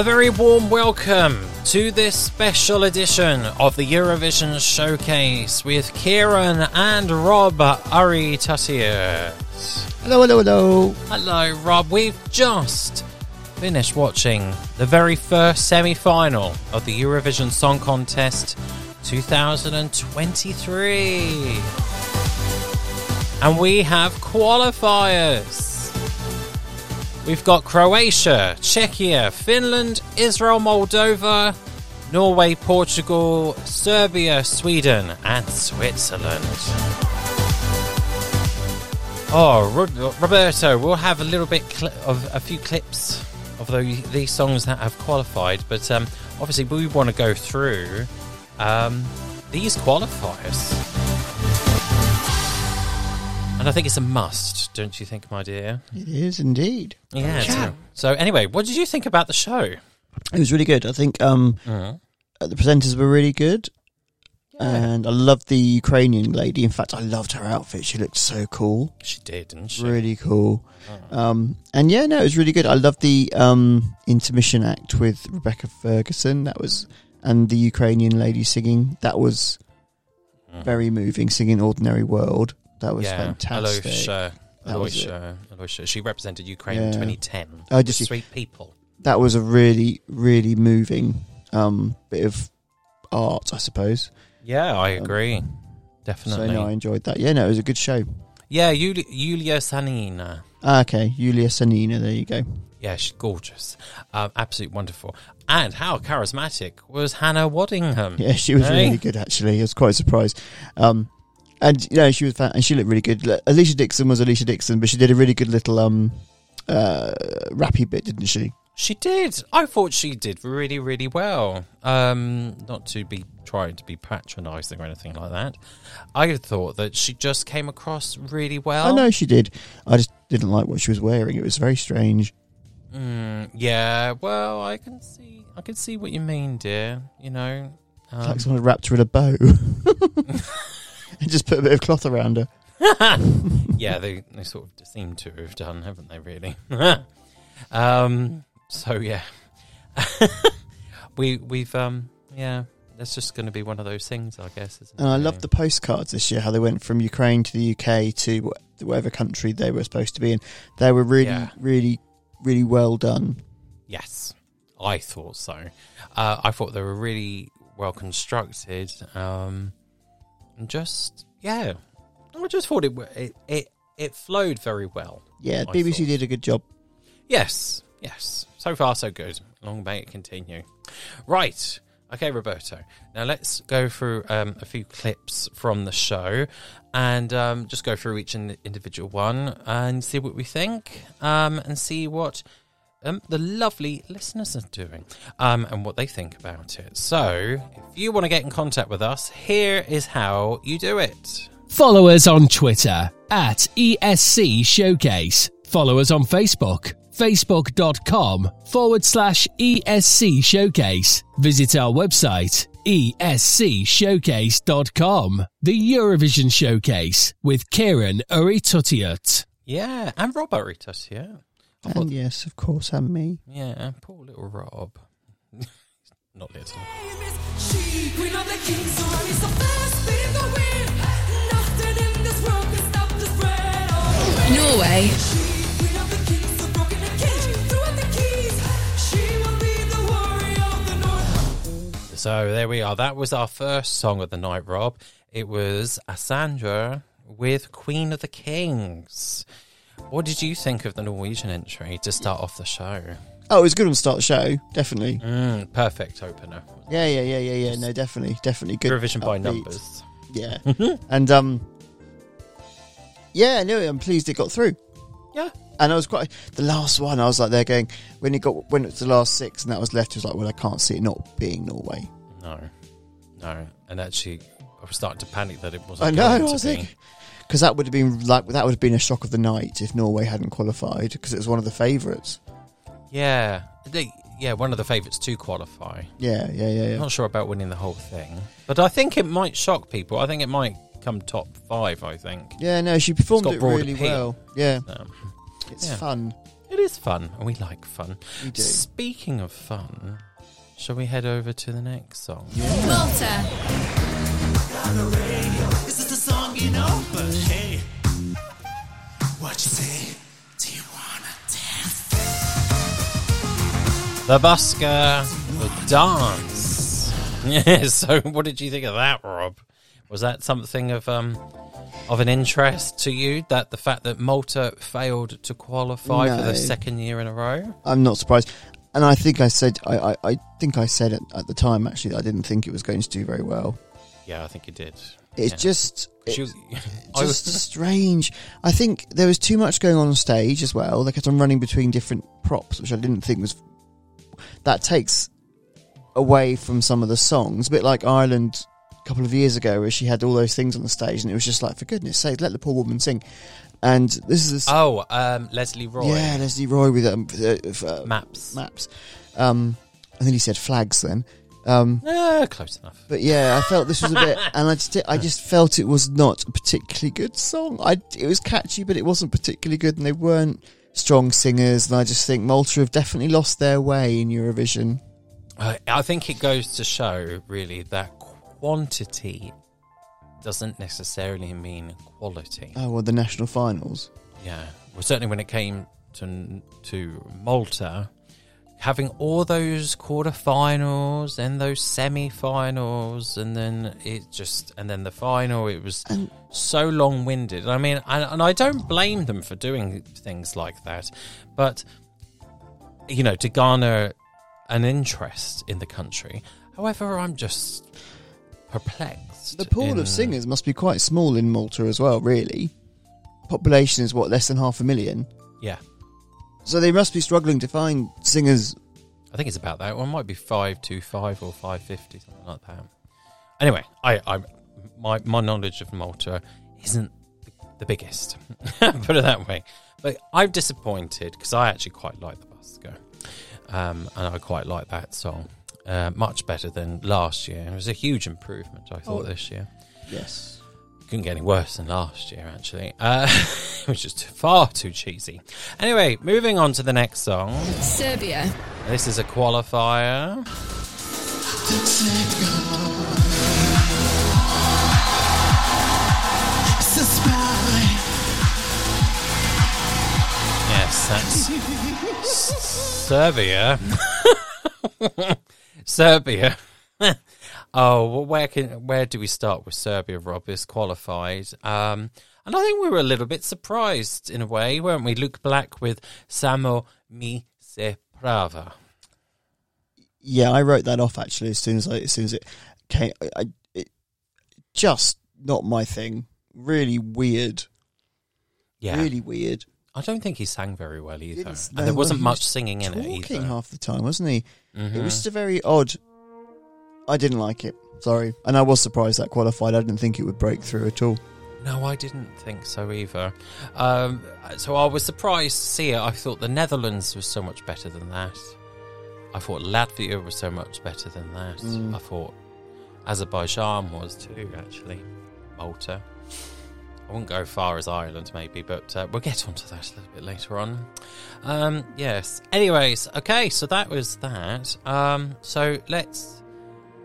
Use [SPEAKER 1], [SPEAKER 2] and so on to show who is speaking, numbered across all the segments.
[SPEAKER 1] A very warm welcome to this special edition of the Eurovision Showcase with Ciaran and Rob Urry-Tuttiett.
[SPEAKER 2] Hello, hello, hello.
[SPEAKER 1] Hello, Rob. We've just finished watching the very first semi final of the Eurovision Song Contest 2023. And we have qualifiers. We've got Croatia, Czechia, Finland, Israel, Moldova, Norway, Portugal, Serbia, Sweden, and Switzerland. Oh, Roberto, we'll have a little bit of a few clips of the, these songs that have qualified, but um, obviously we want to go through um, these qualifiers. And I think it's a must, don't you think, my dear?
[SPEAKER 2] It is indeed.
[SPEAKER 1] Yeah. So, so anyway, what did you think about the show?
[SPEAKER 2] It was really good. I think um,
[SPEAKER 1] Mhm.
[SPEAKER 2] uh, the presenters were really good. And I loved the Ukrainian lady. In fact, I loved her outfit. She looked so cool.
[SPEAKER 1] She did, didn't she?
[SPEAKER 2] Really cool. Um, and yeah, no, it was really good. I loved the um, intermission act with Rebecca Ferguson. That was, and the Ukrainian lady singing. That was very moving. Singing "Ordinary World." That was
[SPEAKER 1] yeah.
[SPEAKER 2] fantastic.
[SPEAKER 1] Alyosha,
[SPEAKER 2] That was it.
[SPEAKER 1] Alyosha, Alyosha. She represented Ukraine in 2010.
[SPEAKER 2] Oh, she?
[SPEAKER 1] Sweet people.
[SPEAKER 2] That was a really, really moving um, bit of art, I suppose.
[SPEAKER 1] Yeah, I agree. Definitely.
[SPEAKER 2] So no, I enjoyed that. Yeah, no, it was a good show.
[SPEAKER 1] Yeah, Yulia, Yulia Sanina.
[SPEAKER 2] Ah, okay, Yulia Sanina. There you go.
[SPEAKER 1] Yeah, she's gorgeous. Um, absolutely wonderful. And how charismatic was Hannah Waddingham?
[SPEAKER 2] Yeah, she was really good. Actually, I was quite surprised. Um, and you know, she was fan- and she looked really good. Like, Alesha Dixon was Alesha Dixon, but she did a really good little um, uh, rappy bit, didn't she?
[SPEAKER 1] She did. I thought she did really, really well. Um, not to be trying to be patronising or anything like that. I thought that she just came across really well.
[SPEAKER 2] I know she did. I just didn't like what she was wearing. It was very strange.
[SPEAKER 1] Mm, yeah. Well, I can see. I can see what you mean, dear. You know.
[SPEAKER 2] It's
[SPEAKER 1] Um,
[SPEAKER 2] like someone wrapped her in a bow and just put a bit of cloth around her.
[SPEAKER 1] yeah, they they sort of seem to have done, haven't they? Really. um. So yeah, we we've um yeah. That's just going to be one of those things, I guess. Isn't
[SPEAKER 2] And I
[SPEAKER 1] it?
[SPEAKER 2] loved the postcards this year, how they went from Ukraine to the UK to wh- whatever country they were supposed to be in. They were really,
[SPEAKER 1] Yeah.
[SPEAKER 2] really, really well done.
[SPEAKER 1] Yes, I thought so. Uh, I thought they were really well constructed. Um, and just yeah, I just thought it it it, it flowed very well.
[SPEAKER 2] Yeah,
[SPEAKER 1] I
[SPEAKER 2] BBC
[SPEAKER 1] thought.
[SPEAKER 2] did a good job.
[SPEAKER 1] Yes, yes. So far, so good. Long may it continue. Right. Okay, Roberto. Now let's go through um, a few clips from the show and um, just go through each individual one and see what we think um, and see what um, the lovely listeners are doing um, and what they think about it. So, if you want to get in contact with us, here is how you do it.
[SPEAKER 3] Follow us on Twitter at ESC Showcase. Follow us on Facebook, facebook.com forward slash ESC Showcase. Visit our website, escshowcase.com. The Eurovision Showcase with Ciaran Urry-Tuttiett.
[SPEAKER 1] Yeah, and Rob yeah. I thought-
[SPEAKER 2] And yes, of course, and me.
[SPEAKER 1] Yeah, poor little Rob. Not little.
[SPEAKER 4] She, queen of the kings, so ready, so fast, speed the wind. Nothing in this world can stop the spread of
[SPEAKER 5] Norway,
[SPEAKER 4] She, queen of the kings, so broken the cage, threw in the keys. She will be the warrior of the north.
[SPEAKER 1] So there we are. That was our first song of the night, Rob. It was Alessandra with Queen of the Kings. What did you think of the Norwegian entry to start off the show?
[SPEAKER 2] Oh, it was good on start the show, definitely.
[SPEAKER 1] Mm, perfect opener.
[SPEAKER 2] Yeah, yeah, yeah, yeah, yeah. No, definitely, definitely good.
[SPEAKER 1] Eurovision by
[SPEAKER 2] upbeat.
[SPEAKER 1] numbers.
[SPEAKER 2] Yeah, and um, yeah, no, I'm pleased it got through.
[SPEAKER 1] Yeah.
[SPEAKER 2] And I was quite the last one. I was like, they're going when it got when it was the last six, and that was left. It was like, well, I can't see it not being Norway.
[SPEAKER 1] No, no. And actually, I was starting to panic that it wasn't
[SPEAKER 2] I know. I
[SPEAKER 1] to
[SPEAKER 2] was
[SPEAKER 1] be.
[SPEAKER 2] Thinking because that would have been like that would have been a shock of the night if Norway hadn't qualified because it was one of the favourites.
[SPEAKER 1] Yeah. They, yeah, one of the favourites to qualify.
[SPEAKER 2] Yeah, yeah, yeah, yeah.
[SPEAKER 1] Not sure about winning the whole thing. But I think it might shock people. I think it might come top five, I think.
[SPEAKER 2] Yeah, no, she performed it really
[SPEAKER 1] appeal.
[SPEAKER 2] well. Yeah,
[SPEAKER 1] Um,
[SPEAKER 2] it's
[SPEAKER 1] Yeah.
[SPEAKER 2] fun.
[SPEAKER 1] it is fun, and we like fun.
[SPEAKER 2] We do.
[SPEAKER 1] Speaking of fun, shall we head over to the next song?
[SPEAKER 4] Malta.
[SPEAKER 5] You know, but hey, what you say? Do you wanna dance?
[SPEAKER 1] The Busker, the dance. Yeah. So, what did you think of that, Rob? Was that something of um of an interest to you? That the fact that Malta failed to qualify for the second year in a row?
[SPEAKER 2] I'm not surprised. And I think I said, I, I, I think I said it at the time actually, that I didn't think it was going to do very well.
[SPEAKER 1] Yeah, I think it did.
[SPEAKER 2] It's
[SPEAKER 1] Yeah.
[SPEAKER 2] just,
[SPEAKER 1] I
[SPEAKER 2] just strange. I think there was too much going on on stage as well. They kept on running between different props, which I didn't think was. That takes away from some of the songs, a bit like Ireland a couple of years ago, where she had all those things on the stage, and it was just like, for goodness sake, let the poor woman sing. And this is
[SPEAKER 1] oh, um, Lesley Roy.
[SPEAKER 2] yeah, Lesley Roy with um, uh, uh,
[SPEAKER 1] Maps.
[SPEAKER 2] maps. Um, I think he said flags then. Um,
[SPEAKER 1] Ah, close enough.
[SPEAKER 2] but yeah, I felt this was a bit, and I just, I just felt it was not a particularly good song. I, it was catchy, but it wasn't particularly good, and they weren't strong singers. And I just think Malta have definitely lost their way in Eurovision.
[SPEAKER 1] Uh, I think it goes to show, really, that quantity doesn't necessarily mean quality.
[SPEAKER 2] Oh, well, the national finals.
[SPEAKER 1] Yeah. Well, certainly when it came to to Malta, having all those quarterfinals and those semi-finals, and then it just and then the final, it was
[SPEAKER 2] And-
[SPEAKER 1] so long-winded. I mean, and, and I don't blame them for doing things like that, but you know, to garner an interest in the country. However, I'm just perplexed.
[SPEAKER 2] The pool
[SPEAKER 1] in-
[SPEAKER 2] of singers must be quite small in Malta as well. Really, population is what less than half a million.
[SPEAKER 1] Yeah,
[SPEAKER 2] So they must be struggling to find singers.
[SPEAKER 1] I think it's about that. Well, it might be five two five or five fifty, something like that. Anyway, I, I my my knowledge of Malta isn't the biggest, put it that way. But I'm disappointed because I actually quite like the Busker, um, and I quite like that song. Uh, much better than last year. It was a huge improvement, I thought,
[SPEAKER 2] Oh.
[SPEAKER 1] this year.
[SPEAKER 2] Yes.
[SPEAKER 1] Couldn't get any worse than last year, actually. Uh, it was just far too cheesy. Anyway, moving on to the next song.
[SPEAKER 4] Serbia.
[SPEAKER 1] This is a qualifier. Yes, that's Serbia. Serbia. oh, well, where can where do we start with Serbia? Rob is qualified, um, and I think we were a little bit surprised in a way, weren't we? Luke Black with Samo mi se spava.
[SPEAKER 2] Yeah, I wrote that off actually as soon as I, as soon as it came. I, I it, just not my thing. Really weird.
[SPEAKER 1] Yeah,
[SPEAKER 2] Really weird.
[SPEAKER 1] I don't think he sang very well either, and there wasn't much singing in it
[SPEAKER 2] Talking
[SPEAKER 1] either.
[SPEAKER 2] half the time, wasn't he?
[SPEAKER 1] Mhm.
[SPEAKER 2] It was just a very odd. I didn't like it. Sorry, and I was surprised that qualified. I didn't think it would break through at all.
[SPEAKER 1] No, I didn't think so either. Um, so I was surprised to see it. I thought the Netherlands was so much better than that. I thought Latvia was so much better than that.
[SPEAKER 2] Mm.
[SPEAKER 1] I thought Azerbaijan was too, actually. Malta. I wouldn't go far as Ireland, maybe, but uh, we'll get onto that a little bit later on. Um, yes. Anyways, okay, so that was that. Um, so let's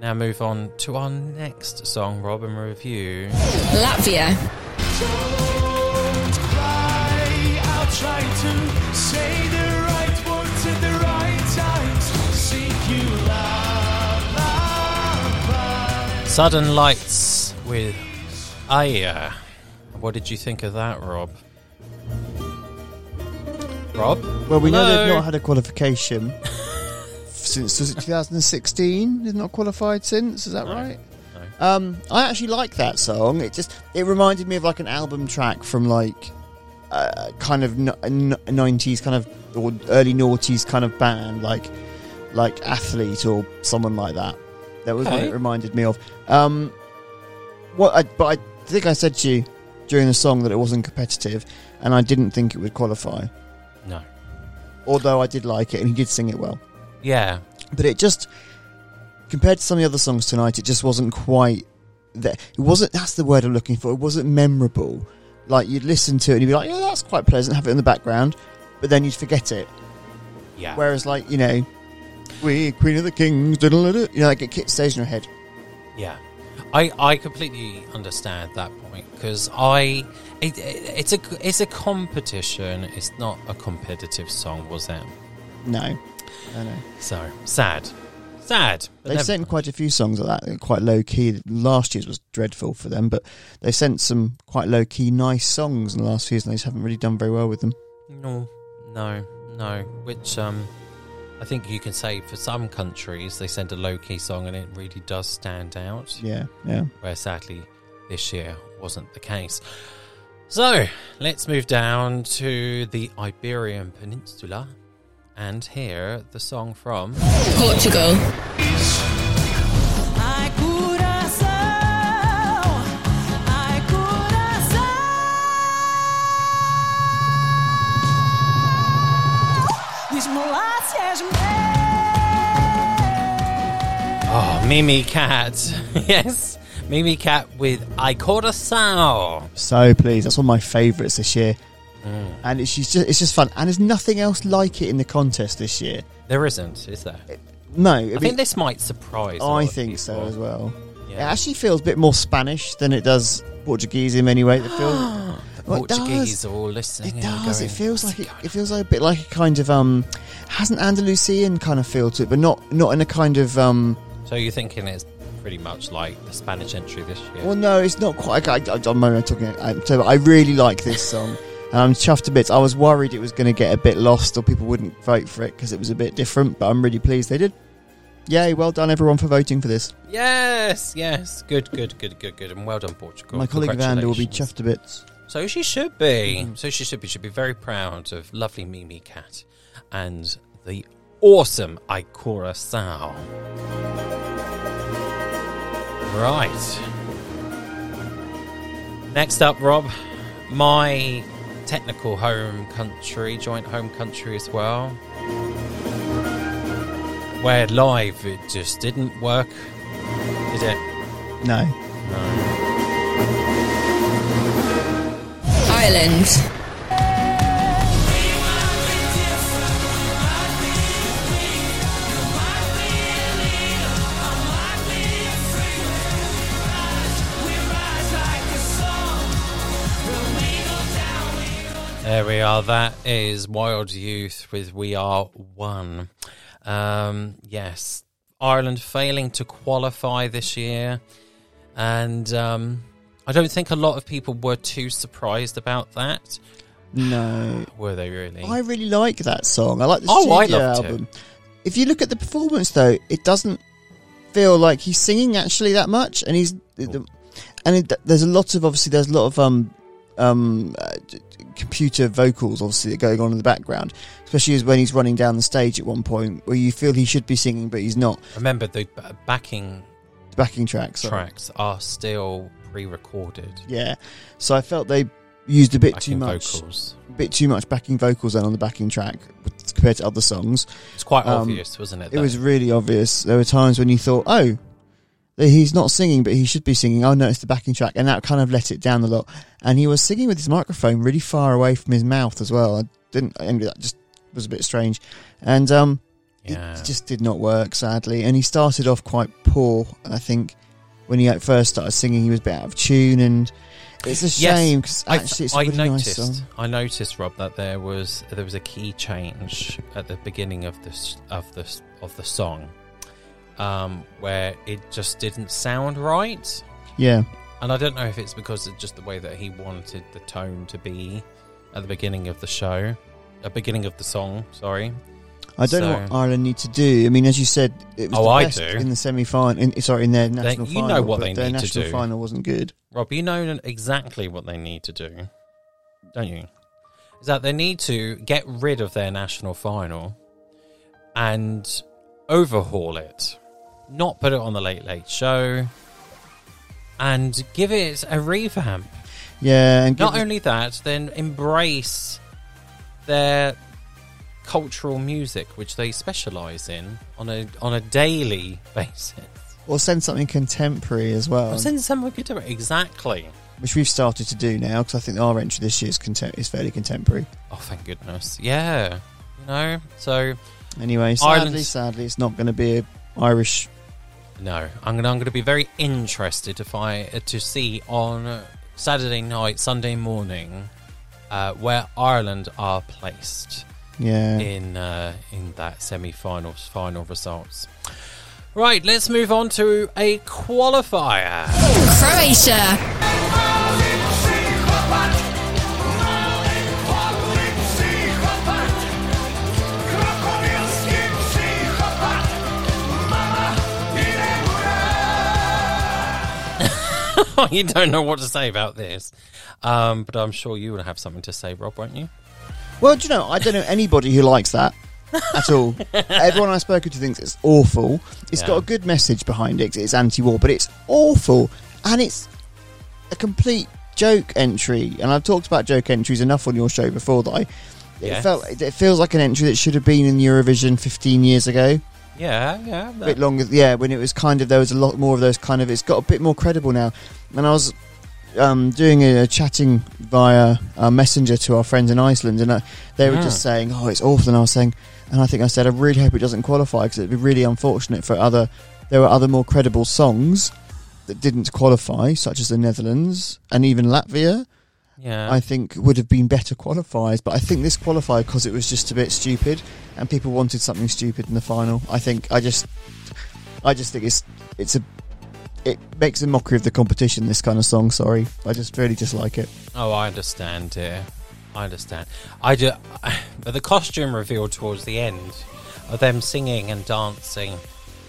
[SPEAKER 1] now move on to our next song, Rob, and review.
[SPEAKER 4] Latvia.
[SPEAKER 5] Cry, I'll try to say the right words at the right times. Seek you love, love, love.
[SPEAKER 1] Sudden Lights with Aijā. What did you think of that, Rob? Rob?
[SPEAKER 2] Well, we know they've not had a qualification since was it 2016. They've not qualified since. Is that
[SPEAKER 1] No.
[SPEAKER 2] right? Um, I actually like that song. It just it reminded me of like an album track from like uh, kind of nineties kind of or early noughties kind of band, like like athlete or someone like that. That was what it reminded me of. Um, what I, but I think I said to you during the song that it wasn't competitive, and I didn't think it would qualify.
[SPEAKER 1] No.
[SPEAKER 2] Although I did like it, and he did sing it well.
[SPEAKER 1] Yeah.
[SPEAKER 2] But it just compared to some of the other songs tonight, it just wasn't quite there. It wasn't. That's the word I'm looking for. It wasn't memorable. Like you'd listen to it and you'd be like, "Yeah, that's quite pleasant." Have it in the background, but then you'd forget it.
[SPEAKER 1] Yeah.
[SPEAKER 2] Whereas, like you know, we Queen of the Kings, you know, like it stays in your head.
[SPEAKER 1] Yeah, I I completely understand that point because I it, it, it's a it's a competition. It's not a competitive song, was it?
[SPEAKER 2] No, I know.
[SPEAKER 1] So sad, sad.
[SPEAKER 2] They've
[SPEAKER 1] never-
[SPEAKER 2] sent quite a few songs like that, quite low key. Last year's was dreadful for them, but they sent some quite low key, nice songs in the last few years, and they just haven't really done very well with them.
[SPEAKER 1] no, no, no. Which um, I think you can say for some countries they send a low key song and it really does stand out.
[SPEAKER 2] Yeah, yeah.
[SPEAKER 1] where sadly this year wasn't the case. So let's move down to the Iberian Peninsula and hear the song from
[SPEAKER 6] Portugal.
[SPEAKER 4] Ai coração, ai coração, diz-me lá se és meu.
[SPEAKER 1] oh, Mimi Cat. yes, Mimi Cat with Ai Coração.
[SPEAKER 2] So pleased. That's one of my favourites this year, and it's just it's just fun. And there's nothing else like it in the contest this year.
[SPEAKER 1] There isn't, is there?
[SPEAKER 2] No, I,
[SPEAKER 1] I
[SPEAKER 2] mean,
[SPEAKER 1] think this might surprise.
[SPEAKER 2] I think so as well. It actually feels a bit more Spanish than it does Portuguese in many ways. It feels Well,
[SPEAKER 1] Portuguese
[SPEAKER 2] does.
[SPEAKER 1] are all listening.
[SPEAKER 2] It does.
[SPEAKER 1] going,
[SPEAKER 2] It feels like it, it feels like a bit like a kind of um has an Andalusian kind of feel to it, but not not in a kind of um.
[SPEAKER 1] So you're thinking it's pretty much like the Spanish entry this year?
[SPEAKER 2] Well, no, it's not quite. I, I, I'm talking. I'm, I really like this song, and I'm chuffed to bits. I was worried it was going to get a bit lost or people wouldn't vote for it because it was a bit different, but I'm really pleased they did. Yay! Well done, everyone, for voting for this.
[SPEAKER 1] Yes, yes. Good, good, good, good, good. And well done, Portugal.
[SPEAKER 2] My colleague Vanda will be chuffed to bits.
[SPEAKER 1] So she should be. Mm. So she should be. Should be very proud of lovely Mimi Cat and the awesome Ai Coração. Right. Next up, Rob, my technical home country, joint home country as well. Where live it just didn't work, did it?
[SPEAKER 2] No, No.
[SPEAKER 6] Ireland.
[SPEAKER 1] There we are. That is Wild Youth with We Are One. Um, yes, Ireland failing to qualify this year, and um, I don't think a lot of people were too surprised about that.
[SPEAKER 2] no.
[SPEAKER 1] Were they really?
[SPEAKER 2] I really like that song. I like the
[SPEAKER 1] Oh, I
[SPEAKER 2] studio
[SPEAKER 1] loved it.
[SPEAKER 2] album. If you look at the performance, though, it doesn't feel like he's singing actually that much, and he's and it, there's a lot of obviously there's a lot of um um uh, computer vocals obviously that are going on in the background, especially as when he's running down the stage at one point where you feel he should be singing but he's not.
[SPEAKER 1] Remember, the backing
[SPEAKER 2] The backing tracks, sorry.
[SPEAKER 1] tracks are still pre-recorded.
[SPEAKER 2] yeah. So I felt they used a bit too much,
[SPEAKER 1] vocals.
[SPEAKER 2] a bit too much backing vocals then on the backing track compared to other songs.
[SPEAKER 1] It's quite
[SPEAKER 2] Um,
[SPEAKER 1] obvious, wasn't it?
[SPEAKER 2] It was really obvious. There were times when you thought, oh, that he's not singing, but he should be singing. Oh no, it's the backing track, and that kind of let it down a lot. And he was singing with his microphone really far away from his mouth as well. I didn't. I that just was a bit strange, and um,
[SPEAKER 1] yeah.
[SPEAKER 2] it just did not work sadly. And he started off quite poor. I think when he at first started singing, he was a bit out of tune, and it's a shame because
[SPEAKER 1] I,
[SPEAKER 2] actually it's a
[SPEAKER 1] I
[SPEAKER 2] really
[SPEAKER 1] noticed.
[SPEAKER 2] nice song.
[SPEAKER 1] I noticed, Rob, that there was there was a key change at the beginning of this of this of the song, um, where it just didn't sound right.
[SPEAKER 2] Yeah,
[SPEAKER 1] And I don't know if it's because of just the way that he wanted the tone to be at the beginning of the show, at the beginning of the song. Sorry.
[SPEAKER 2] I don't know what Ireland need to do. I mean, as you said, it was
[SPEAKER 1] Oh,
[SPEAKER 2] the
[SPEAKER 1] I do.
[SPEAKER 2] in the semi-final. Sorry, in their national
[SPEAKER 1] you know what they
[SPEAKER 2] their
[SPEAKER 1] need to
[SPEAKER 2] national
[SPEAKER 1] do.
[SPEAKER 2] final wasn't good.
[SPEAKER 1] Rob, you know exactly what they need to do, don't you? Is that they need to get rid of their national final and overhaul it, not put it on the Late Late Show, and give it a revamp.
[SPEAKER 2] Yeah, and
[SPEAKER 1] Not only that, then embrace their cultural music, which they specialise in on a on a daily basis.
[SPEAKER 2] or send something contemporary as well,
[SPEAKER 1] someone could do it exactly.
[SPEAKER 2] which we've started to do now because I think our entry this year is, contem- is fairly contemporary.
[SPEAKER 1] Oh, thank goodness. Yeah, you know. So
[SPEAKER 2] Anyway, sadly, sadly, it's not going to be a Irish.
[SPEAKER 1] No, I'm gonna I'm gonna be very interested if I uh, to see on Saturday night, Sunday morning, uh, where Ireland are placed.
[SPEAKER 2] Yeah,
[SPEAKER 1] in uh, in that semi-finals final results. Right, let's move on to a qualifier.
[SPEAKER 6] Croatia.
[SPEAKER 1] you don't know what to say about this, um, but I'm sure you will have something to say, Rob, won't you?
[SPEAKER 2] Well, do you know, I don't know anybody who likes that at all. Everyone I've spoken to thinks it's awful. It's
[SPEAKER 1] Yeah.
[SPEAKER 2] got a good message behind it. 'cause It's anti-war, but it's awful, and it's a complete joke entry. And I've talked about joke entries enough on your show before that I. It
[SPEAKER 1] Yes.
[SPEAKER 2] felt it feels like an entry that should have been in Eurovision 15 years ago.
[SPEAKER 1] Yeah, yeah.
[SPEAKER 2] A bit longer, yeah. When it was kind of there was a lot more of those kind of. It's got a bit more credible now. And I was um, doing a, a chatting via uh, Messenger to our friends in Iceland, and uh, they were
[SPEAKER 1] Mm.
[SPEAKER 2] just saying, "Oh, it's awful." And I was saying, and I think I said, "I really hope it doesn't qualify because it'd be really unfortunate for other." There were other more credible songs that didn't qualify, such as the Netherlands and even Latvia.
[SPEAKER 1] Yeah.
[SPEAKER 2] I think would have been better qualified, but I think this qualified because it was just a bit stupid, and people wanted something stupid in the final. I think I just, I just think it's it's a, it makes a mockery of the competition. This kind of song, sorry, I just really dislike it.
[SPEAKER 1] Oh, I understand, dear. I understand. I do, but the costume reveal towards the end of them singing and dancing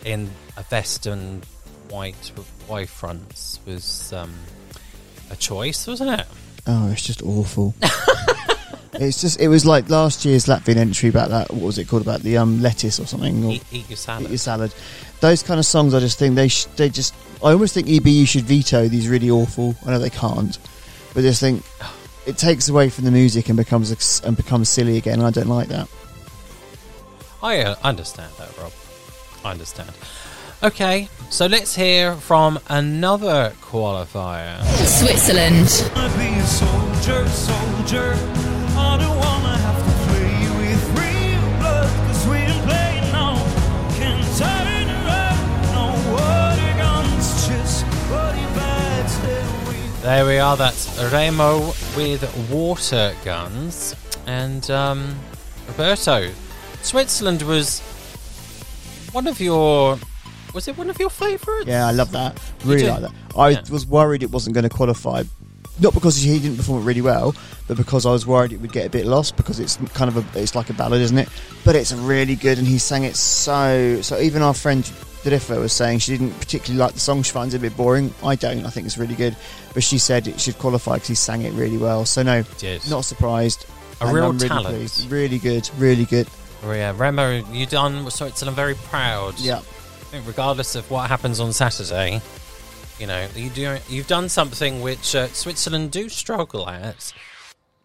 [SPEAKER 1] in a vest and white with white fronts was um, a choice, wasn't it?
[SPEAKER 2] Oh, it's just awful. it's just it was like last year's Latvian entry about that. What was it called about the um lettuce or something? Or
[SPEAKER 1] Eat, eat your salad.
[SPEAKER 2] Eat your salad. Those kind of songs, I just think they sh- they just. I almost think EBU should veto these really awful. I know they can't, but I just think it takes away from the music and becomes ex- and becomes silly again. And I don't like that.
[SPEAKER 1] I uh, understand that, Rob. I understand. Okay, so let's hear from another qualifier.
[SPEAKER 6] Switzerland.
[SPEAKER 5] wanna be a soldier, soldier. I don't wanna have to play with real blood, cause we ain't playing no. Can't turn around, no water guns, just body bags
[SPEAKER 1] There we are. That's Remo with water guns, and um, Roberto. Switzerland was one of your. Was it one of your favourites?
[SPEAKER 2] Yeah, I love that. Really like that. I
[SPEAKER 1] Yeah.
[SPEAKER 2] was worried it wasn't going to qualify, not because he didn't perform it really well, but because I was worried it would get a bit lost because it's kind of a it's like a ballad, isn't it? But it's really good, and he sang it so so. Even our friend Derifa was saying she didn't particularly like the song. She finds it a bit boring. I don't. I think it's really good, but she said it should qualify because he sang it really well. So no, not surprised.
[SPEAKER 1] A real
[SPEAKER 2] I'm really
[SPEAKER 1] talent.
[SPEAKER 2] pleased. Really good. Really good.
[SPEAKER 1] Oh, yeah, Remo, you done Switzerland very proud.
[SPEAKER 2] Yeah.
[SPEAKER 1] Regardless of what happens on Saturday, you know, you do, you've done something which uh, Switzerland do struggle at,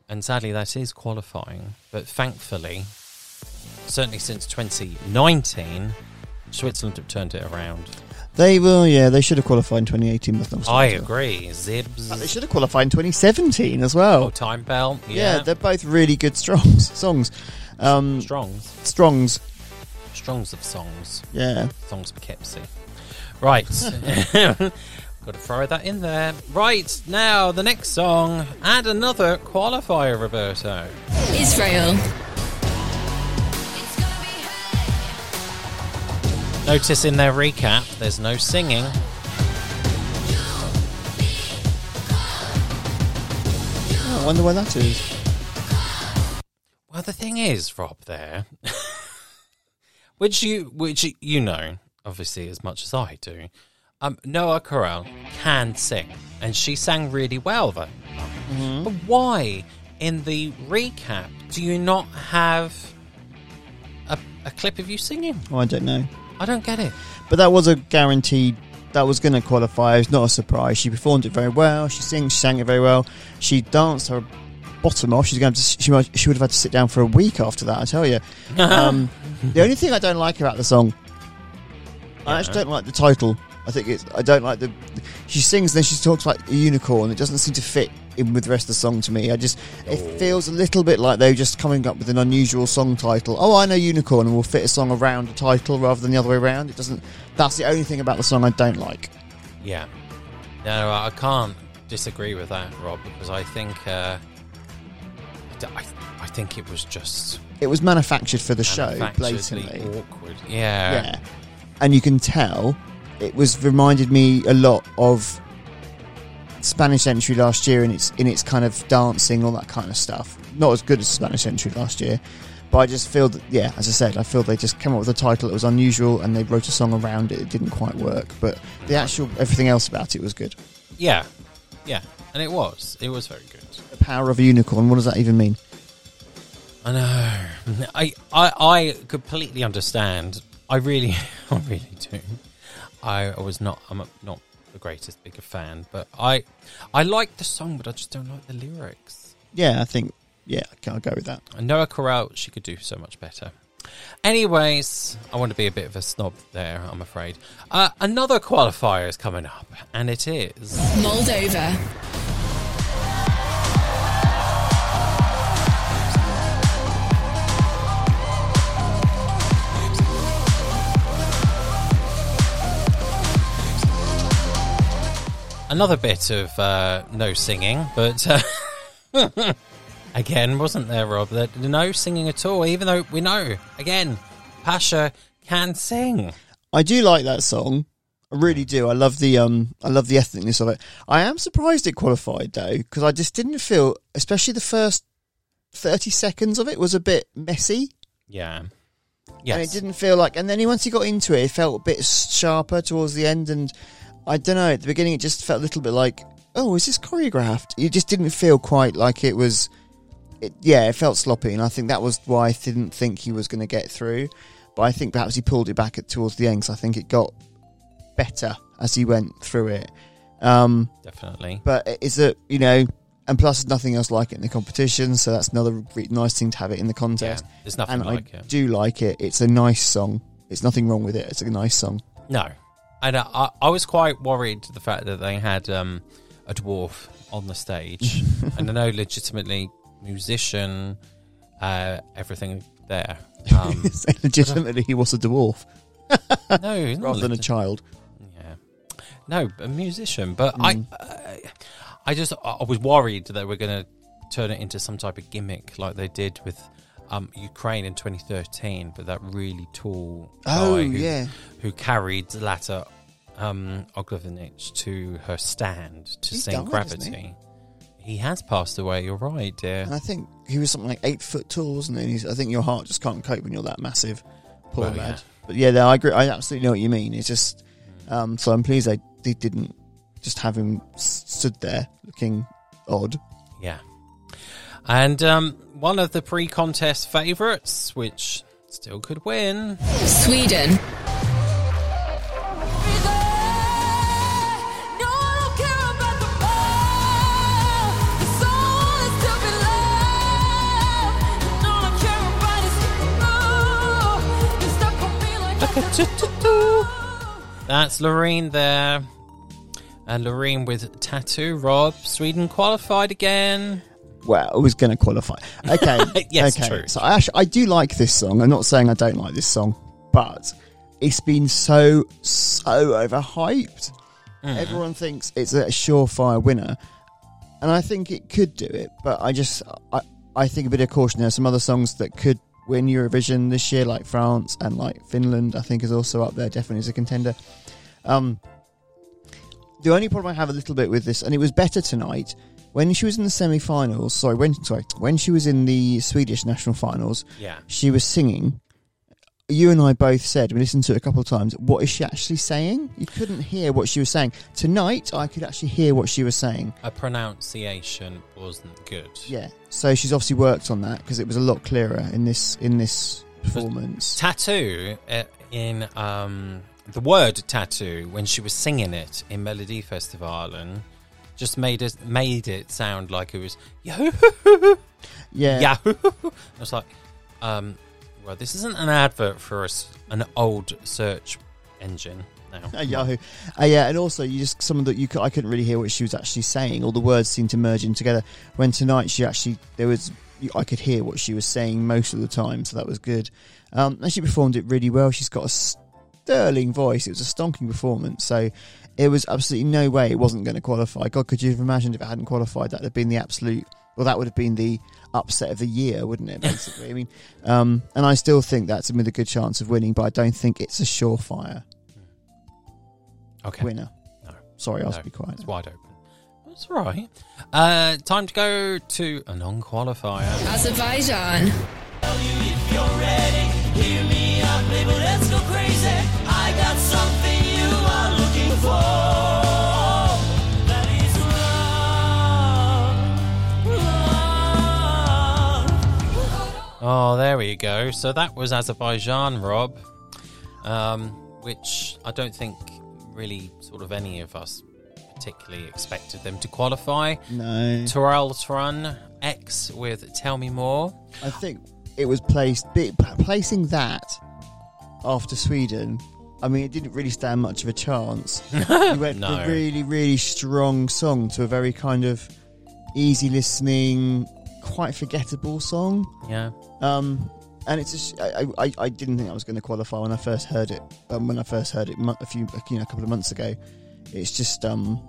[SPEAKER 1] and sadly that is qualifying. But thankfully, certainly since 2019, Switzerland have turned it around.
[SPEAKER 2] They will. Yeah, they should have qualified in 2018. But not
[SPEAKER 1] I agree. Zibbz.
[SPEAKER 2] They should have qualified in 2017 as well.
[SPEAKER 1] Oh, Timebelle.
[SPEAKER 2] Yeah,
[SPEAKER 1] Yeah.
[SPEAKER 2] they're both really good strongs songs. Um,
[SPEAKER 1] Strongs.
[SPEAKER 2] strongs,
[SPEAKER 1] Strongs of songs.
[SPEAKER 2] yeah.
[SPEAKER 1] Songs of Poughkeepsie. Right. Got to throw that in there. Right, now the next song and another qualifier, Roberto.
[SPEAKER 6] Israel.
[SPEAKER 1] Notice in their recap, there's no singing.
[SPEAKER 2] Oh, I wonder why that is.
[SPEAKER 1] Well, the thing is, Rob, there, which you, which you know, obviously as much as I do. Um, Noa Kirel can sing, and she sang really well, though. But why, in the recap, do you not have a, a clip of you singing?
[SPEAKER 2] Oh, I don't know,
[SPEAKER 1] I don't get it.
[SPEAKER 2] but that was a guaranteed. That was going to qualify. It's not a surprise. She performed it very well. She sings, she sang it very well. She danced her bottom off. She's going to. She, might, she would have had to sit down for a week after that. I tell you. Um, the only thing I don't like about the song, I
[SPEAKER 1] Yeah.
[SPEAKER 2] actually don't like the title. I think it's. I don't like the. She sings, then she talks like a unicorn. It doesn't seem to fit in with the rest of the song to me. I just. It feels a little bit like they're just coming up with an unusual song title. Oh, I know unicorn, and we'll fit a song around a title rather than the other way around. It doesn't. That's the only thing about the song I don't like.
[SPEAKER 1] Yeah. No, I can't disagree with that, Rob, because I think uh, I I think it was just
[SPEAKER 2] It was manufactured for the show, blatantly.
[SPEAKER 1] awkward. Yeah.
[SPEAKER 2] yeah. And you can tell it was reminded me a lot of Spanish Entry last year in its in its kind of dancing, all that kind of stuff. Not as good as Spanish Entry last year, but I just feel that yeah, as I said, I feel they just came up with a title that was unusual and they wrote a song around it. It didn't quite work, but the actual everything else about it was good.
[SPEAKER 1] yeah, yeah, and it was, it was very good.
[SPEAKER 2] The power of a unicorn. What does that even mean?
[SPEAKER 1] I know. I, I, I completely understand. I really, I really do. I, I was not. I'm not the greatest bigger fan, but I, I like the song, but I just don't like the lyrics.
[SPEAKER 2] Yeah, I think yeah, I'll go with that.
[SPEAKER 1] And Noa Kirel, she could do so much better. Anyways, I want to be a bit of a snob there, I'm afraid. Uh, another qualifier is coming up, and it is.
[SPEAKER 6] Moldova.
[SPEAKER 1] Another bit of uh, no singing, but uh, again, wasn't there, Rob? That no singing at all, even though we know, again, Pasha can sing.
[SPEAKER 2] I do like that song. I really do. I love the um, I love the ethnicness of it. I am surprised it qualified though, because I just didn't feel, especially the first thirty seconds of it was a bit messy,
[SPEAKER 1] Yeah.
[SPEAKER 2] and it didn't feel like. And then once he got into it, it felt a bit sharper towards the end. And I don't know. At the beginning, it just felt a little bit like, oh, is this choreographed? It just didn't feel quite like it was. It, yeah, it felt sloppy, and I think that was why I didn't think he was going to get through. But I think perhaps he pulled it back at, towards the end. 'cause I think it got better as he went through it. Um,
[SPEAKER 1] Definitely.
[SPEAKER 2] but is it you know, and plus there's nothing else like it in the competition, so that's another re- nice thing to have it in the contest. Yeah.
[SPEAKER 1] There's nothing
[SPEAKER 2] and
[SPEAKER 1] like
[SPEAKER 2] I
[SPEAKER 1] it.
[SPEAKER 2] do like it. It's a nice song. It's nothing wrong with it. It's a nice song.
[SPEAKER 1] No. And uh, I, I was quite worried the fact that they had um, a dwarf on the stage. and I know legitimately musician, uh, everything there. Um,
[SPEAKER 2] legitimately, he was a dwarf
[SPEAKER 1] no, not
[SPEAKER 2] rather than a child.
[SPEAKER 1] Yeah. No, a musician. But I, I, I just, I was worried that we're going to turn it into some type of gimmick like they did with um, Ukraine in 2013, but that really tall
[SPEAKER 2] Oh
[SPEAKER 1] guy who,
[SPEAKER 2] yeah,
[SPEAKER 1] who carried Zlata um, Ognevich to her stand to
[SPEAKER 2] He's
[SPEAKER 1] sing
[SPEAKER 2] died,
[SPEAKER 1] Gravity.
[SPEAKER 2] Hasn't
[SPEAKER 1] He has passed away. You're right, dear.
[SPEAKER 2] and I think he was something like eight foot tall, wasn't he? And he's, I think your heart just can't cope when you're that massive. Poor
[SPEAKER 1] Well,
[SPEAKER 2] lad.
[SPEAKER 1] yeah.
[SPEAKER 2] But yeah, no, I agree. I absolutely know what you mean. It's just um, so I'm pleased they, they didn't just have him stood there looking odd.
[SPEAKER 1] Yeah. And um, one of the pre-contest favourites, which still could win.
[SPEAKER 6] Sweden.
[SPEAKER 1] That's Loreen there. And Loreen with tattoo. Rob, Sweden qualified again.
[SPEAKER 2] Well, I was going to qualify. Okay.
[SPEAKER 1] Yes,
[SPEAKER 2] okay.
[SPEAKER 1] true.
[SPEAKER 2] So I actually, I do like this song. I'm not saying I don't like this song, but it's been so, so overhyped.
[SPEAKER 1] Mm.
[SPEAKER 2] Everyone thinks it's a surefire winner. And I think it could do it, but I just, I, I think a bit of caution. There's some other songs that could win Eurovision this year, like France and like Finland, I think is also up there, definitely as a contender. Um, the only problem I have a little bit with this, and it was better tonight, when she was in the semi-finals. Sorry, when sorry, when she was in the Swedish national finals,
[SPEAKER 1] Yeah.
[SPEAKER 2] she was singing. You and I both said we listened to it a couple of times. What is she actually saying? You couldn't hear what she was saying. Tonight, I could actually hear what she was saying.
[SPEAKER 1] Her pronunciation wasn't good.
[SPEAKER 2] Yeah, so she's obviously worked on that because it was a lot clearer in this in this performance.
[SPEAKER 1] Tattoo uh, in um, the word tattoo when she was singing it in Melody Festival Festivalen just made it made it sound like it was Yahoo.
[SPEAKER 2] Yeah,
[SPEAKER 1] Yahoo. I was like, um, well, this isn't an advert for an old search engine now.
[SPEAKER 2] Uh, Yahoo. Uh, yeah, and also you just some of you cou- I couldn't really hear what she was actually saying. All the words seemed to merge in together. When tonight she actually there was I could hear what she was saying most of the time, so that was good. Um, and she performed it really well. She's got a sterling voice. It was a stonking performance. So it was absolutely no way it wasn't going to qualify. God, could you have imagined if it hadn't qualified? That'd have been the absolute. Well, that would have been the upset of the year, wouldn't it? Basically, I mean, um, and I still think that's with a good chance of winning, but I don't think it's a surefire
[SPEAKER 1] Okay.
[SPEAKER 2] winner.
[SPEAKER 1] No.
[SPEAKER 2] Sorry, I'll
[SPEAKER 1] No,
[SPEAKER 2] be quiet.
[SPEAKER 1] It's wide open. That's right. Uh, time to go to a non-qualifier.
[SPEAKER 6] Azerbaijan.
[SPEAKER 1] Oh, there we go. So that was Azerbaijan, Rob, um, which I don't think really sort of any of us particularly expected them to qualify.
[SPEAKER 2] No,
[SPEAKER 1] Terrell Trun X with Tell Me More.
[SPEAKER 2] I think it was placed placing that after Sweden. I mean, it didn't really stand much of a chance. you went
[SPEAKER 1] No.
[SPEAKER 2] from a really, really strong song to a very kind of easy listening, quite forgettable song.
[SPEAKER 1] Yeah.
[SPEAKER 2] Um, and it's just, I, I, I didn't think I was going to qualify when I first heard it. Um, when I first heard it a few, you know, a couple of months ago, it's just, um,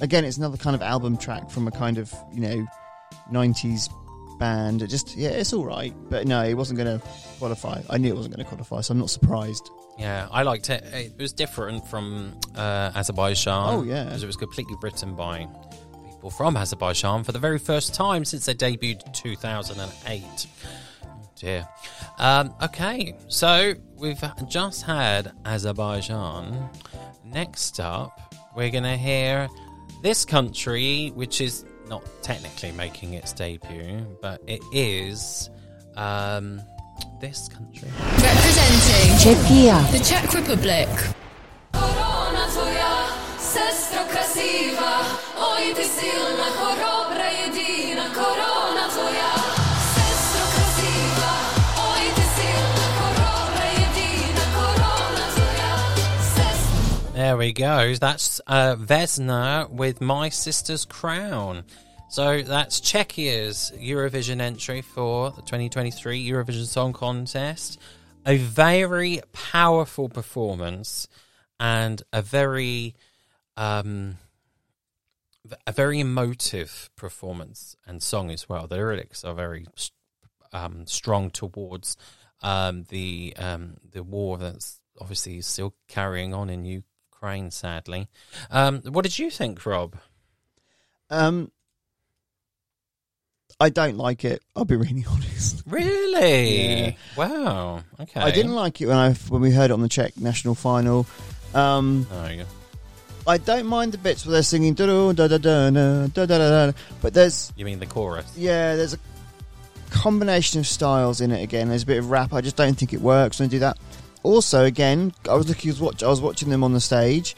[SPEAKER 2] again, it's another kind of album track from a kind of, you know, '90s band. It just, yeah, it's all right, but no, it wasn't going to qualify. I knew it wasn't going to qualify, so I'm not surprised.
[SPEAKER 1] Yeah, I liked it. It was different from uh, Azerbaijan.
[SPEAKER 2] Oh, yeah.
[SPEAKER 1] Because it was completely written by people from Azerbaijan for the very first time since they debuted in 2008. Oh, dear. Um, okay, so we've just had Azerbaijan. Next up, we're going to hear this country, which is not technically making its debut, but it is um, this country.
[SPEAKER 6] Representing
[SPEAKER 7] Czechia.
[SPEAKER 6] the Czech Republic.
[SPEAKER 4] Korona tvoja, sestro krasiva, Хоробра, єдина, корона твоя.
[SPEAKER 1] There we go. That's uh, Vesna with My Sister's Crown. So that's Czechia's Eurovision entry for the 2023 Eurovision Song Contest. A very powerful performance and a very um, a very emotive performance and song as well. The lyrics are very um, strong towards um, the um, the war that's obviously still carrying on in Ukraine. Sadly, um, what did you think, Rob?
[SPEAKER 2] Um, I don't like it. I'll be really honest.
[SPEAKER 1] Really?
[SPEAKER 2] Yeah.
[SPEAKER 1] Wow. Okay.
[SPEAKER 2] I didn't like it when I when we heard it on the Czech national final. Um,
[SPEAKER 1] Oh, yeah.
[SPEAKER 2] I don't mind the bits where they're singing da da da da da da da, but there's
[SPEAKER 1] You mean the chorus?
[SPEAKER 2] yeah, there's a combination of styles in it again. There's a bit of rap. I just don't think it works when I do that. Also, again, I was looking. I was, watch, I was watching them on the stage.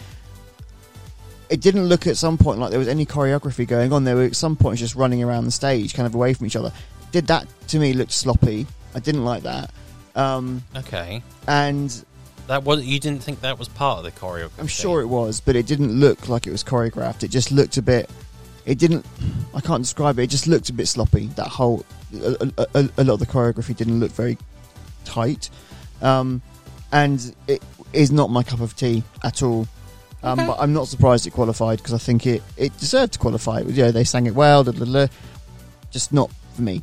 [SPEAKER 2] It didn't look at some point like there was any choreography going on. They were at some point just running around the stage, kind of away from each other. Did that to me looked sloppy. I didn't like that. Um,
[SPEAKER 1] Okay.
[SPEAKER 2] and
[SPEAKER 1] that was you didn't think that was part of the choreography?
[SPEAKER 2] I'm sure it was, but it didn't look like it was choreographed. It just looked a bit. It didn't. I can't describe it. It just looked a bit sloppy. That whole a, a, a, lot of the choreography didn't look very tight, um, and it is not my cup of tea at all. Um,
[SPEAKER 1] Okay.
[SPEAKER 2] But I'm not surprised it qualified because I think it, it deserved to qualify. You know, they sang it well. Da, da, da, just not for me.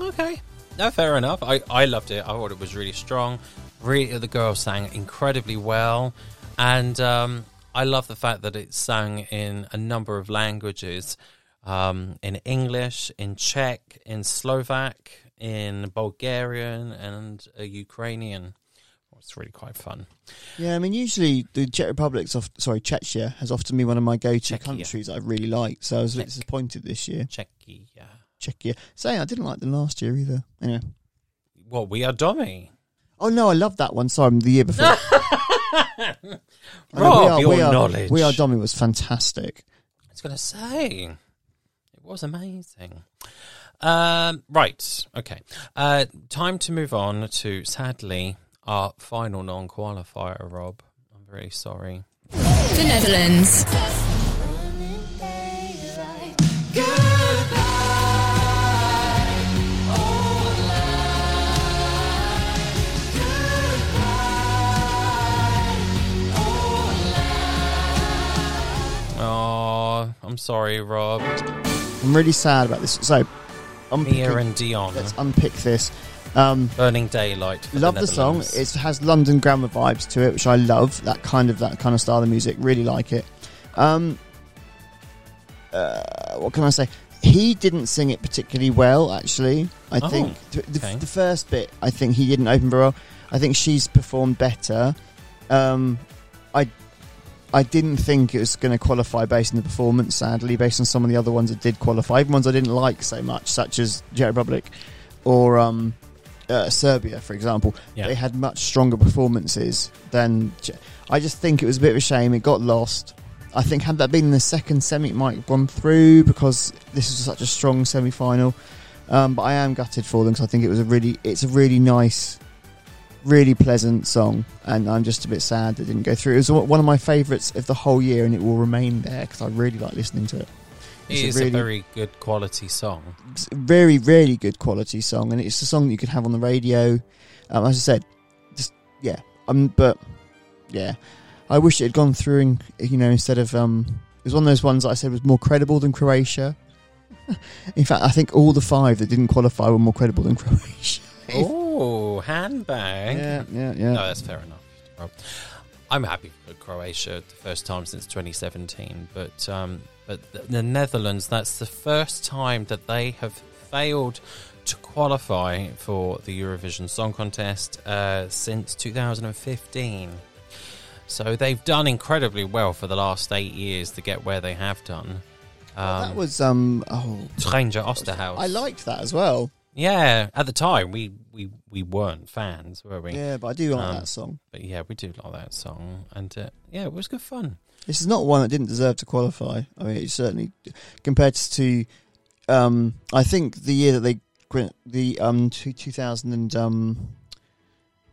[SPEAKER 1] Okay. No, fair enough. I, I loved it. I thought it was really strong. Really, the girl sang incredibly well, and um, I love the fact that it's sung in a number of languages, um, in English, in Czech, in Slovak, in Bulgarian, and Ukrainian. It's really quite fun.
[SPEAKER 2] Yeah, I mean, usually the Czech Republic's off, sorry, Czechia has often been one of my go-to
[SPEAKER 1] Czechia.
[SPEAKER 2] countries I really like. So I was a bit disappointed this year.
[SPEAKER 1] Czechia.
[SPEAKER 2] Czechia. Saying I didn't like them last year either. Anyway.
[SPEAKER 1] Well, we are dummy.
[SPEAKER 2] Oh no, I love that one. Sorry, the year before. I know,
[SPEAKER 1] Rob, your
[SPEAKER 2] we are,
[SPEAKER 1] knowledge.
[SPEAKER 2] We are Dummy was fantastic.
[SPEAKER 1] I was going to say, it was amazing. Um, right, okay. Uh, time to move on to, sadly, our final non qualifier, Rob. I'm I'm really sorry.
[SPEAKER 6] The Netherlands.
[SPEAKER 1] I'm sorry, Rob.
[SPEAKER 2] I'm really sad about this. So, unpicking,
[SPEAKER 1] Mia and Dion.
[SPEAKER 2] let's unpick this. Um,
[SPEAKER 1] Burning Daylight.
[SPEAKER 2] love the, song. It has London grammar vibes to it, which I love. That kind of that kind of style of music. Really like it. Um, uh, what can I say? He didn't sing it particularly well, actually. I
[SPEAKER 1] Oh,
[SPEAKER 2] think th- the,
[SPEAKER 1] okay.
[SPEAKER 2] the first bit, I think he didn't open very well. I think she's performed better. Um, I I didn't think it was going to qualify based on the performance. Sadly, based on some of the other ones that did qualify, even ones I didn't like so much, such as Czech Republic or um, uh, Serbia, for example.
[SPEAKER 1] Yeah.
[SPEAKER 2] They had much stronger performances than. Czech. I just think it was a bit of a shame. It got lost. I think had that been the second semi, it might have gone through because this was such a strong semi-final. Um, but I am gutted for them because I think it was a really, it's a really nice, really pleasant song, and I'm just a bit sad that it didn't go through. It was one of my favourites of the whole year, and it will remain there because I really like listening to it.
[SPEAKER 1] It
[SPEAKER 2] It's
[SPEAKER 1] is
[SPEAKER 2] a
[SPEAKER 1] a very good quality song.
[SPEAKER 2] very, really good quality song, and it's a song that you could have on the radio. Um, as I said, just yeah. Um, but yeah, I wish it had gone through, and you know, instead of um, it was one of those ones that I said was more credible than Croatia. In fact, I think all the five that didn't qualify were more credible than Croatia.
[SPEAKER 1] Oh, handbag.
[SPEAKER 2] Yeah, yeah, yeah.
[SPEAKER 1] No, that's fair enough. I'm happy for Croatia the first time since 2017, but um, but the- the Netherlands that's the first time that they have failed to qualify for the Eurovision Song Contest uh, since 2015. So they've done incredibly well for the last eight years to get where they have done. Um,
[SPEAKER 2] that was um. Oh,
[SPEAKER 1] Trijntje Oosterhuis.
[SPEAKER 2] I liked that as well.
[SPEAKER 1] Yeah, at the time we we we weren't fans, were we?
[SPEAKER 2] Yeah, but I do like
[SPEAKER 1] Um,
[SPEAKER 2] that song.
[SPEAKER 1] But yeah, we do like that song, and uh, yeah, it was good fun.
[SPEAKER 2] This is not one that didn't deserve to qualify. I mean, it certainly compared to, um, I think the year that they the um two thousand and um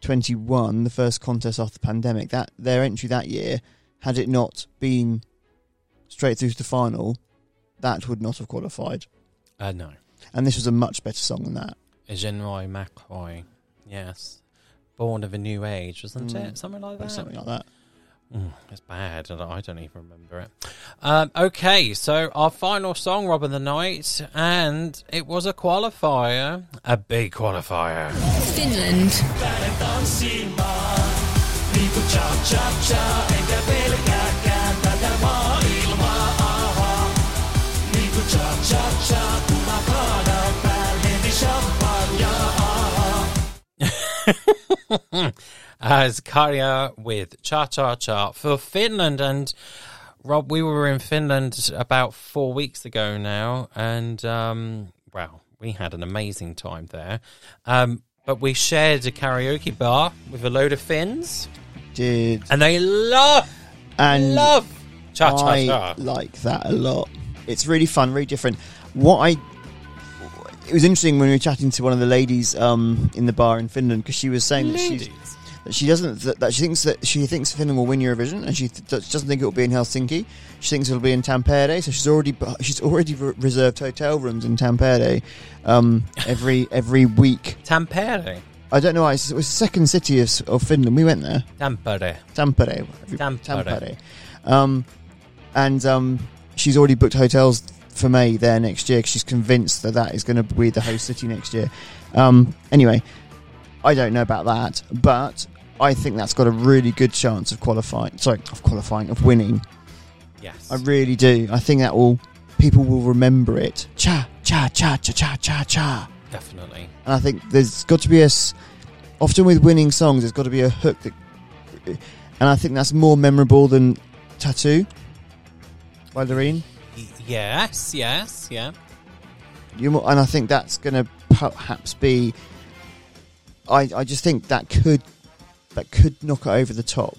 [SPEAKER 2] twenty one, the first contest after the pandemic. That their entry that year, had it not been straight through to the final, that would not have qualified.
[SPEAKER 1] Uh, no,
[SPEAKER 2] And this was a much better song than that.
[SPEAKER 1] Jeangu Macrooy, yes, born of a new age, wasn't
[SPEAKER 2] Mm.
[SPEAKER 1] it? Something like that.
[SPEAKER 2] something like that.
[SPEAKER 1] Mm, it's bad. and I don't even remember it. Um, okay, so our final song, Rob of the Night, and it was a qualifier, a big qualifier.
[SPEAKER 6] Finland.
[SPEAKER 1] as Käärijä with Cha Cha Cha for Finland. And Rob, we were in Finland about four weeks ago now, and um, wow, we had an amazing time there. Um, but we shared a karaoke bar with a load of Finns,
[SPEAKER 2] Did
[SPEAKER 1] and they love,
[SPEAKER 2] and
[SPEAKER 1] love Cha Cha
[SPEAKER 2] I
[SPEAKER 1] Cha.
[SPEAKER 2] like that a lot. It's really fun, really different. What I it was interesting when we were chatting to one of the ladies um, in the bar in Finland because she was saying that she's that she doesn't that, that she thinks that she thinks Finland will win Eurovision and she th- doesn't think it will be in Helsinki. She thinks it'll be in Tampere, so she's already she's already re- reserved hotel rooms in Tampere um, every every week.
[SPEAKER 1] Tampere.
[SPEAKER 2] I don't know. why, It was the second city of, of Finland. We went there.
[SPEAKER 1] Tampere.
[SPEAKER 2] Tampere.
[SPEAKER 1] Tampere.
[SPEAKER 2] Tampere. Um, and um, she's already booked hotels for May there next year 'cause she's convinced that that is going to be the host city next year. Um, anyway, I don't know about that, but I think that's got a really good chance of qualifying. Sorry, of qualifying, of winning.
[SPEAKER 1] Yes.
[SPEAKER 2] I really do. I think that will people will remember it. Cha cha cha cha cha cha cha.
[SPEAKER 1] Definitely.
[SPEAKER 2] And I think there's got to be a. Often with winning songs, there's got to be a hook that, and I think that's more memorable than "Tattoo" by Loreen.
[SPEAKER 1] Yes, yes, yeah.
[SPEAKER 2] You and I think that's going to perhaps be. I I just think that could that could knock it over the top.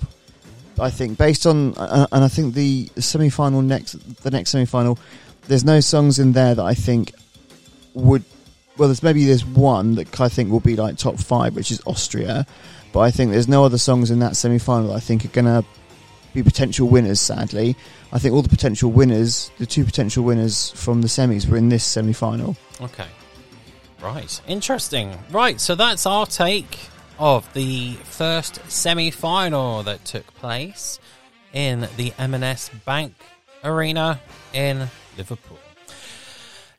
[SPEAKER 2] I think based on uh, and I think the semi final next the next semi final, there's no songs in there that I think would. Well, there's maybe there's one that I think will be like top five, which is Austria. But I think there's no other songs in that semi final that I think are going to be potential winners. Sadly, I think all the potential winners, the two potential winners from the semis, were in this semi-final.
[SPEAKER 1] Okay. Right. Interesting. Right. So that's our take of the first semi final that took place in the M&S Bank Arena in Liverpool.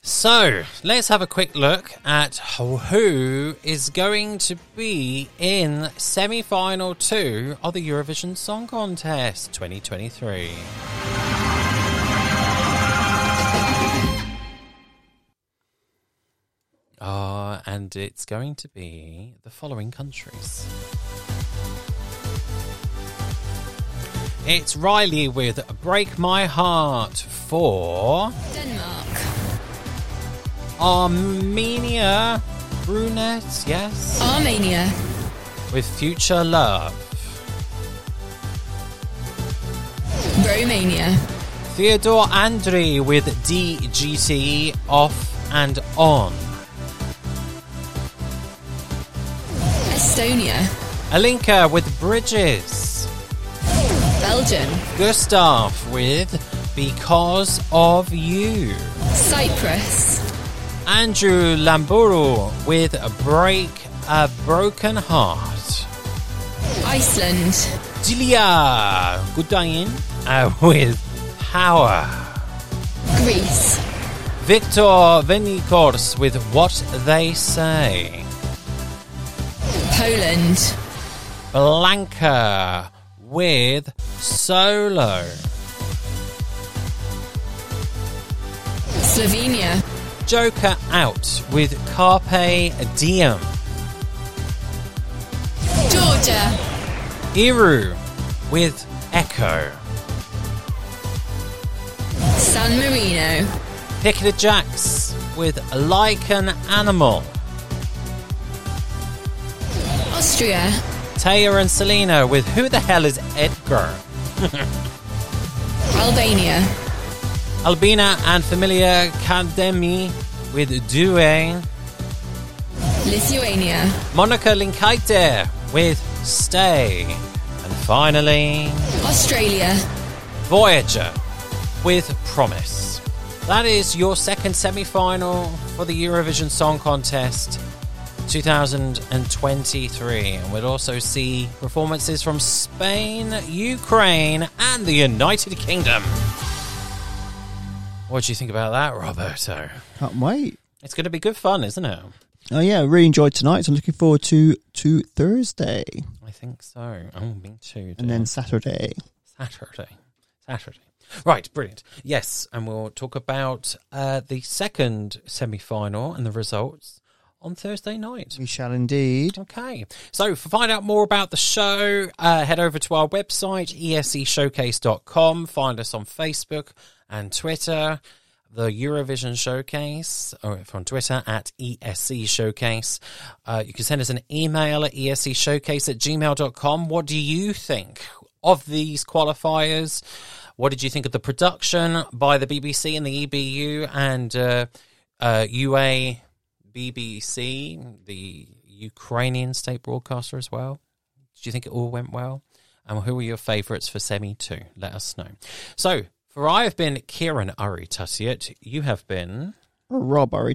[SPEAKER 1] So let's have a quick look at who is going to be in semi final two of the Eurovision Song Contest 2023. Uh, and it's going to be the following countries. It's Reiley with Break My Heart for
[SPEAKER 6] Denmark.
[SPEAKER 1] Armenia. Brunette, yes.
[SPEAKER 6] Armenia.
[SPEAKER 1] With Future Love.
[SPEAKER 6] Romania.
[SPEAKER 1] Theodor Andrei with DGT Off and On.
[SPEAKER 6] Estonia.
[SPEAKER 1] Alika with Bridges.
[SPEAKER 6] Belgium.
[SPEAKER 1] Gustaph with Because of You.
[SPEAKER 6] Cyprus.
[SPEAKER 1] Andrew Lambrou with Break a Broken Heart.
[SPEAKER 6] Iceland.
[SPEAKER 1] Diljá Gudayin uh, with Power.
[SPEAKER 6] Greece.
[SPEAKER 1] Victor Vernicos with What They Say.
[SPEAKER 6] Poland.
[SPEAKER 1] Blanka with Solo.
[SPEAKER 6] Slovenia.
[SPEAKER 1] Joker out with Carpe Diem.
[SPEAKER 6] Georgia.
[SPEAKER 1] Iru with Echo.
[SPEAKER 6] San Marino.
[SPEAKER 1] Piqued Jacks with Like an Animal.
[SPEAKER 6] Austria.
[SPEAKER 1] Teya and Salena with Who the Hell is Edgar?
[SPEAKER 6] Albania.
[SPEAKER 1] Albina and Familja Kelmendi with Duje.
[SPEAKER 6] Lithuania.
[SPEAKER 1] Monika Linkytė with Stay. And finally,
[SPEAKER 6] Australia.
[SPEAKER 1] Voyager with Promise. That is your second semi final for the Eurovision Song Contest 2023. And we'll also see performances from Spain, Ukraine, and the United Kingdom. What do you think about that, Roberto?
[SPEAKER 2] Can't wait.
[SPEAKER 1] It's going to be good fun, isn't it?
[SPEAKER 2] Oh yeah, really enjoyed tonight. So I'm looking forward to to Thursday
[SPEAKER 1] I think so. Oh, me too.
[SPEAKER 2] and then Saturday.
[SPEAKER 1] Saturday. Saturday. Right, brilliant. Yes, and we'll talk about uh, the second semi final and the results on Thursday night.
[SPEAKER 2] We shall indeed.
[SPEAKER 1] Okay, so to find out more about the show, uh, head over to our website, escshowcase.com. Find us on Facebook and Twitter. The Eurovision Showcase, or on Twitter at ESC Showcase. Uh, you can send us an email at escshowcase at gmail.com. What do you think of these qualifiers? What did you think of the production by the BBC and the EBU and uh, uh, UA BBC, the Ukrainian state broadcaster as well? Did you think it all went well? And who were your favourites for semi two? Let us know. So, for I have been Ciaran Urry-Tuttiett. You have been.
[SPEAKER 2] Rob, are we?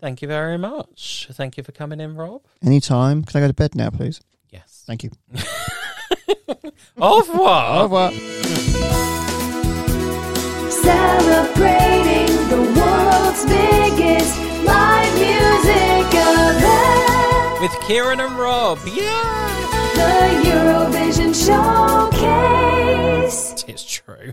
[SPEAKER 1] Thank you very much. Thank you for coming in, Rob.
[SPEAKER 2] Anytime. Can I go to bed now, please?
[SPEAKER 1] Yes.
[SPEAKER 2] Thank you.
[SPEAKER 1] Au revoir.
[SPEAKER 2] Au revoir.
[SPEAKER 7] Celebrating the world's biggest live music event,
[SPEAKER 1] With Kieran and Rob. Yeah.
[SPEAKER 7] the Eurovision Showcase.
[SPEAKER 1] It's true.